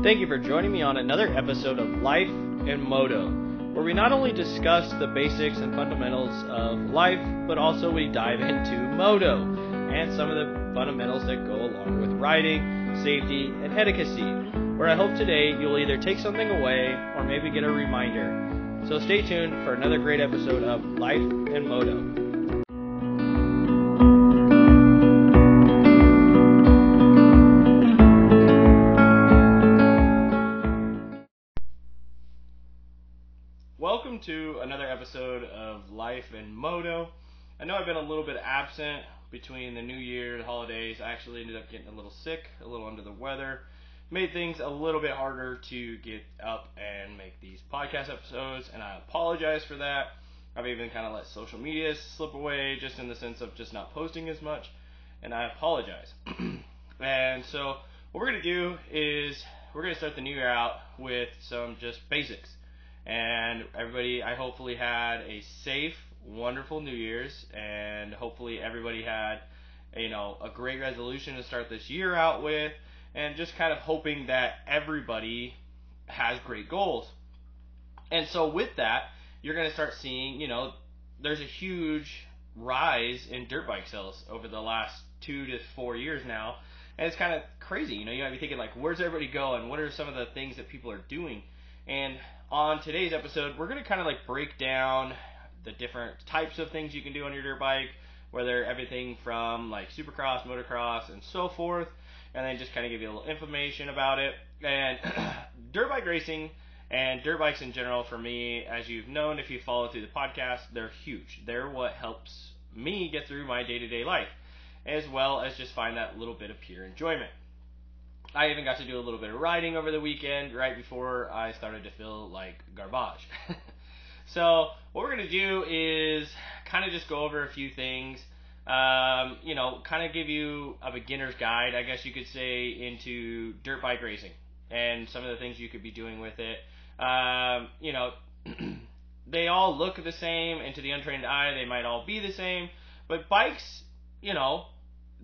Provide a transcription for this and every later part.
Thank you for joining me on another episode of Life and Moto, where we not only discuss the basics and fundamentals of life, but also we dive into moto and some of the fundamentals that go along with riding, safety, and etiquette, where I hope today you'll either take something away or maybe get a reminder. So stay tuned for another great episode of Life and Moto. Been a little bit absent between the new year, the holidays. I actually ended up getting a little sick, a little under the weather. Made things a little bit harder to get up and make these podcast episodes, and I apologize for that. I've even kind of let social media slip away just in the sense of just not posting as much, and I apologize. and so, what we're going to do is we're going to start the new year out with some just basics. And everybody, I hopefully had a safe, wonderful New Year's, and hopefully everybody had, you know, a great resolution to start this year out with, and just kind of hoping that everybody has great goals. And so with that, you're going to start seeing, you know, there's a huge rise in dirt bike sales over the last two to four years now. And it's kind of crazy, you know. You might be thinking like, where's everybody going? What are some of the things that people are doing? And on today's episode, we're going to kind of like break down the different types of things you can do on your dirt bike, whether everything from like supercross, motocross, and so forth, and then just kind of give you a little information about it. And dirt bike racing and dirt bikes in general, for me, as you've known if you follow through the podcast, they're huge. They're what helps me get through my day to day life, as well as just find that little bit of pure enjoyment. I even got to do a little bit of riding over the weekend right before I started to feel like garbage. so, what we're to do is kind of just go over a few things. Um, you know, kind of give you a beginner's guide, I guess you could say, into dirt bike racing and some of the things you could be doing with it. Um, you know, they all look the same, and to the untrained eye, they might all be the same. But bikes, you know,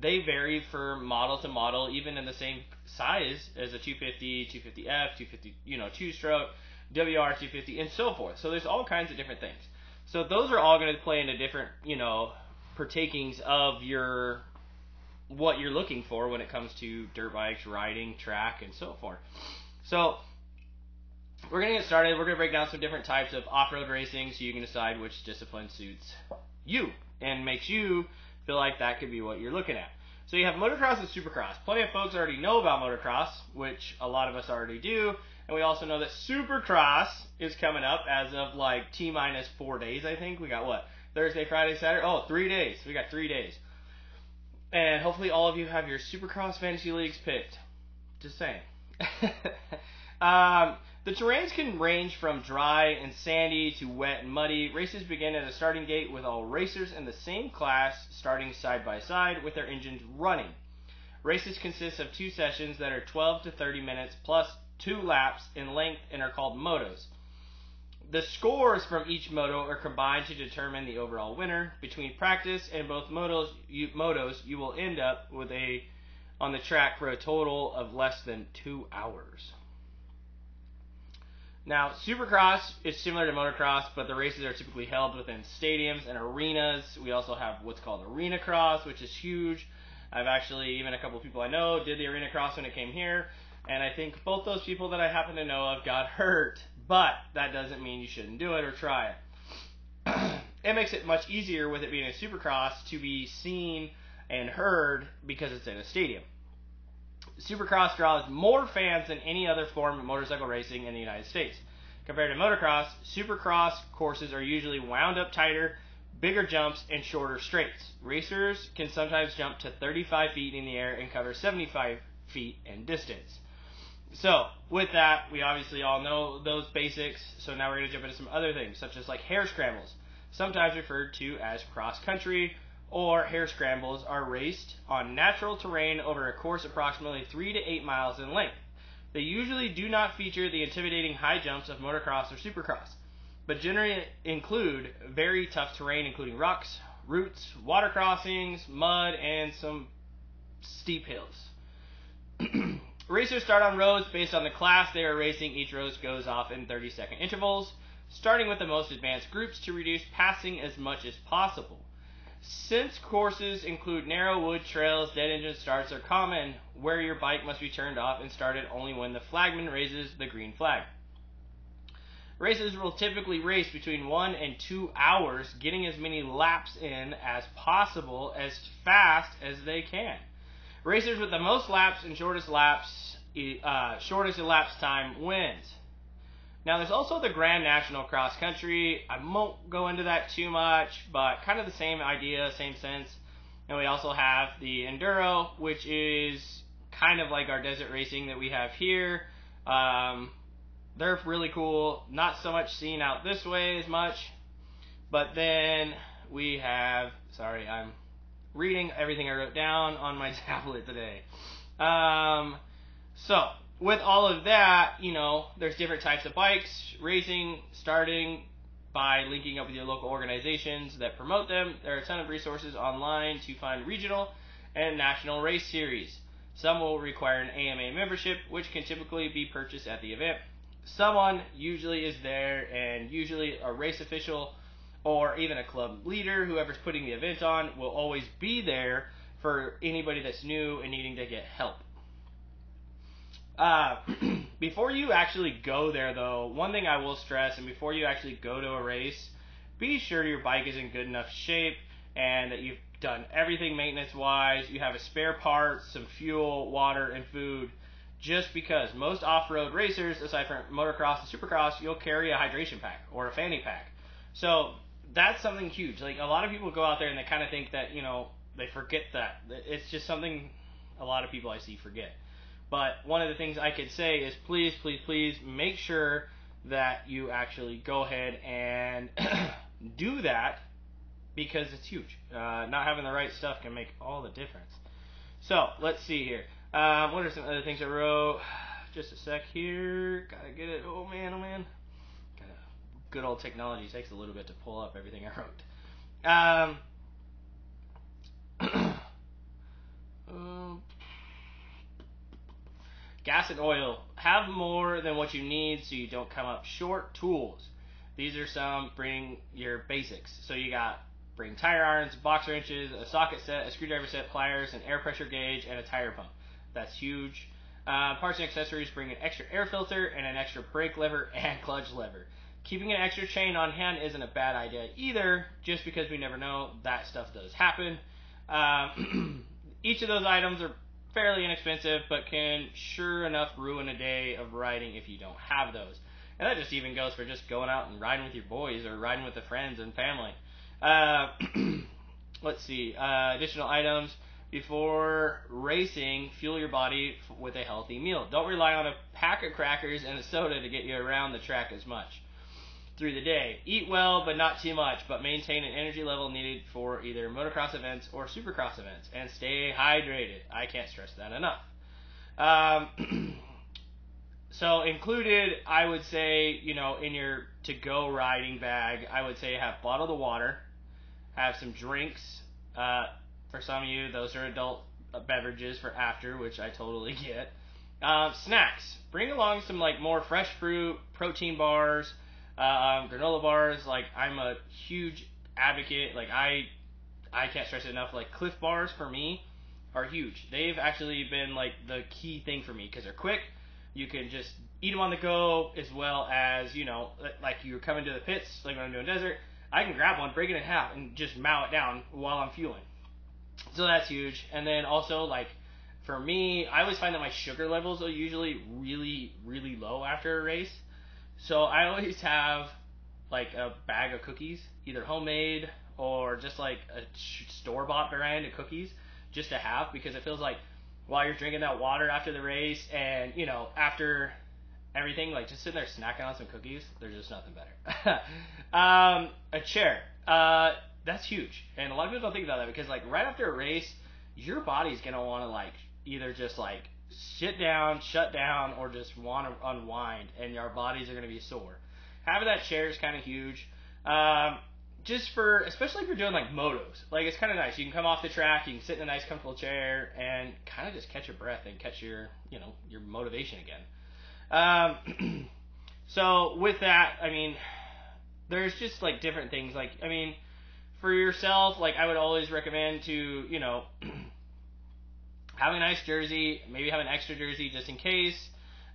they vary from model to model, even in the same size as a 250, 250F, 250, you know, two stroke, WR 250, and so forth. So there's all kinds of different things. So those are all going to play into different, you know, partakings of your what you're looking for when it comes to dirt bikes, riding, track, and so forth. So we're going to get started. We're going to break down some different types of off-road racing so you can decide which discipline suits you and makes you feel like that could be what you're looking at. So you have motocross and supercross. Plenty of folks already know about motocross, which a lot of us already do. And we also know that supercross is coming up as of like T minus four days, I think. We got what? Thursday, Friday, Saturday? Oh, three days. We got three days. And hopefully all of you have your supercross fantasy leagues picked. Just saying. um, the terrains can range from dry and sandy to wet and muddy. Races begin at a starting gate with all racers in the same class starting side by side with their engines running. Races consist of two sessions that are 12 to 30 minutes plus two laps in length and are called motos. The scores from each moto are combined to determine the overall winner. Between practice and both motos, you, motos, you will end up with a on the track for a total of less than two hours. Now, Supercross is similar to motocross, but the races are typically held within stadiums and arenas. We also have what's called arena cross, which is huge. I've actually, even a couple of people I know, did the arena cross when it came here, and I think both those people that I happen to know of got hurt, but that doesn't mean you shouldn't do it or try it. it makes it much easier with it being a supercross to be seen and heard because it's in a stadium. Supercross draws more fans than any other form of motorcycle racing in the United States. Compared to motocross, supercross courses are usually wound up tighter, bigger jumps, and shorter straights. Racers can sometimes jump to 35 feet in the air and cover 75 feet in distance. So, with that, we obviously all know those basics. So now we're going to jump into some other things, such as like hare scrambles, sometimes referred to as cross country or hare scrambles are raced on natural terrain over a course approximately 3 to 8 miles in length. They usually do not feature the intimidating high jumps of motocross or supercross, but generally include very tough terrain including rocks, roots, water crossings, mud, and some steep hills. Racers start on roads based on the class they are racing. Each road goes off in 30 second intervals, starting with the most advanced groups to reduce passing as much as possible. Since courses include narrow wood trails, dead engine starts are common, where your bike must be turned off and started only when the flagman raises the green flag. Racers will typically race between one and two hours, getting as many laps in as possible as fast as they can. Racers with the most laps and shortest laps, uh, shortest elapsed time wins. Now, there's also the Grand National Cross Country. I won't go into that too much, but kind of the same idea, same sense. And we also have the Enduro, which is kind of like our desert racing that we have here. Um, they're really cool. Not so much seen out this way as much. But then we have, sorry, I'm reading everything I wrote down on my tablet today. Um, so, with all of that, you know, there's different types of bikes, racing, starting by linking up with your local organizations that promote them. There are a ton of resources online to find regional and national race series. Some will require an AMA membership, which can typically be purchased at the event. Someone usually is there, and usually a race official or even a club leader, whoever's putting the event on, will always be there for anybody that's new and needing to get help. Uh, before you actually go there, though, one thing I will stress, and before you actually go to a race, be sure your bike is in good enough shape and that you've done everything maintenance wise. You have a spare part, some fuel, water, and food. Just because most off road racers, aside from motocross and supercross, you'll carry a hydration pack or a fanny pack. So that's something huge. Like a lot of people go out there and they kind of think that you know they forget that. It's just something a lot of people I see forget. But one of the things I could say is please, please, please make sure that you actually go ahead and do that because it's huge. Uh, not having the right stuff can make all the difference. So let's see here. Um, what are some other things I wrote? Just a sec here. Gotta get it. Oh man, oh man. Gotta, good old technology takes a little bit to pull up everything I wrote. Um, um Gas and oil. Have more than what you need so you don't come up short. Tools. These are some. Bring your basics. So you got bring tire irons, box wrenches, a socket set, a screwdriver set, pliers, an air pressure gauge, and a tire pump. That's huge. Uh, parts and accessories bring an extra air filter and an extra brake lever and clutch lever. Keeping an extra chain on hand isn't a bad idea either, just because we never know that stuff does happen. Um, each of those items are fairly inexpensive, but can sure enough ruin a day of riding if you don't have those. And that just even goes for just going out and riding with your boys or riding with the friends and family. Uh, let's see. Uh, additional items. Before racing, fuel your body with a healthy meal. Don't rely on a pack of crackers and a soda to get you around the track as much through the day. Eat well, but not too much, but maintain an energy level needed for either motocross events or supercross events. And stay hydrated. I can't stress that enough. Um, so, included, I would say, you know, in your to go riding bag, I would say have bottled of water, have some drinks. Uh, for some of you, those are adult beverages for after, which I totally get. Uh, snacks. Bring along some like more fresh fruit, protein bars, uh, um, granola bars, like I'm a huge advocate. Like I, I can't stress it enough. Like Clif bars for me are huge. They've actually been like the key thing for me because they're quick. You can just eat them on the go as well as you know, like you're coming to the pits, like when I'm doing desert. I can grab one, break it in half, and just mow it down while I'm fueling. So that's huge. And then also like for me, I always find that my sugar levels are usually really, really low after a race. So I always have like a bag of cookies, either homemade or just like a store bought brand of cookies, just to have because it feels like while you're drinking that water after the race and you know after everything, like just sitting there snacking on some cookies, there's just nothing better. um, a chair, uh, that's huge, and a lot of people don't think about that because like right after a race, your body's gonna want to like either just like sit down, shut down, or just want to unwind, and our bodies are going to be sore. Having that chair is kind of huge. Um, just for especially if you're doing like motos, like it's kind of nice. You can come off the track, you can sit in a nice comfortable chair, and kind of just catch your breath and catch your you know your motivation again. Um, so with that, I mean, there's just like different things. Like I mean, for yourself, like I would always recommend to you know have a nice jersey, maybe have an extra jersey just in case.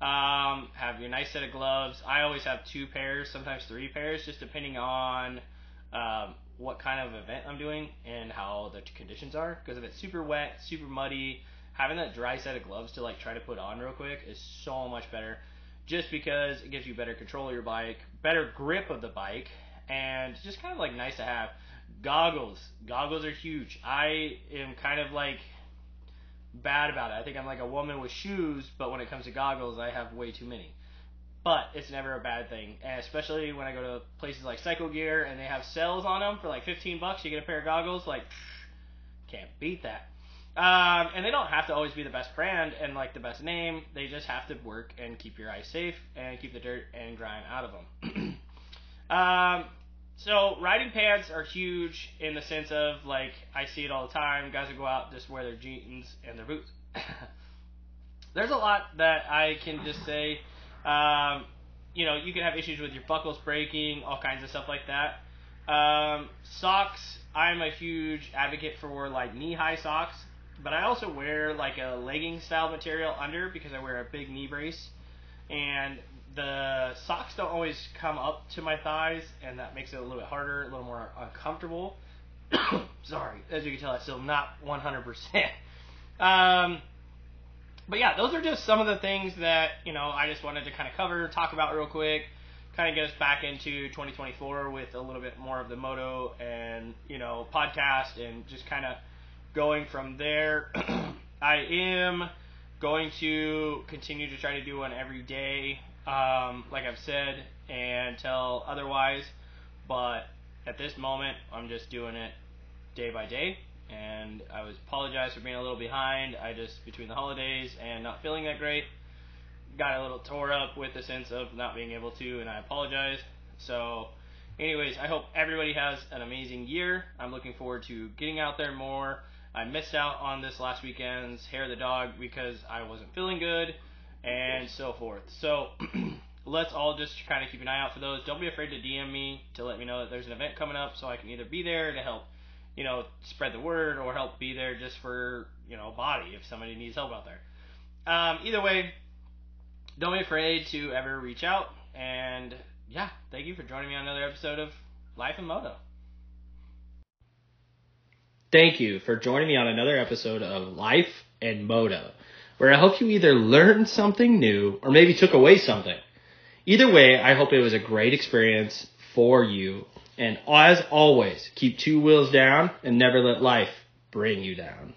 Um, have your nice set of gloves. I always have two pairs, sometimes three pairs, just depending on um, what kind of event I'm doing and how the conditions are. Because if it's super wet, super muddy, having that dry set of gloves to like try to put on real quick is so much better. Just because it gives you better control of your bike, better grip of the bike, and just kind of like nice to have. Goggles, goggles are huge. I am kind of like bad about it. I think I'm like a woman with shoes, but when it comes to goggles, I have way too many. But it's never a bad thing, and especially when I go to places like Cycle Gear and they have sales on them for like 15 bucks, you get a pair of goggles. Like, can't beat that. Um, and they don't have to always be the best brand and like the best name. They just have to work and keep your eyes safe and keep the dirt and grime out of them. um, so riding pants are huge in the sense of like I see it all the time. Guys will go out just wear their jeans and their boots. There's a lot that I can just say. Um, you know, you can have issues with your buckles breaking, all kinds of stuff like that. Um, socks, I'm a huge advocate for like knee-high socks, but I also wear like a legging style material under because I wear a big knee brace, and the socks don't always come up to my thighs, and that makes it a little bit harder, a little more uncomfortable. Sorry, as you can tell, I'm still not 100%. Um, but yeah, those are just some of the things that you know I just wanted to kind of cover, talk about real quick, kind of get us back into 2024 with a little bit more of the moto and you know podcast and just kind of going from there. I am going to continue to try to do one every day um, like I've said, until otherwise. But at this moment, I'm just doing it day by day. And I was apologize for being a little behind. I just between the holidays and not feeling that great, got a little tore up with the sense of not being able to, and I apologize. So, anyways, I hope everybody has an amazing year. I'm looking forward to getting out there more. I missed out on this last weekend's hair of the dog because I wasn't feeling good and so forth. So let's all just kind of keep an eye out for those. Don't be afraid to DM me to let me know that there's an event coming up, so I can either be there to help, you know, spread the word, or help be there just for you know body if somebody needs help out there. Um, either way, don't be afraid to ever reach out. And yeah, thank you for joining me on another episode of Life and Moto. Thank you for joining me on another episode of Life and Moto where I hope you either learned something new or maybe took away something. Either way, I hope it was a great experience for you. And as always, keep two wheels down and never let life bring you down.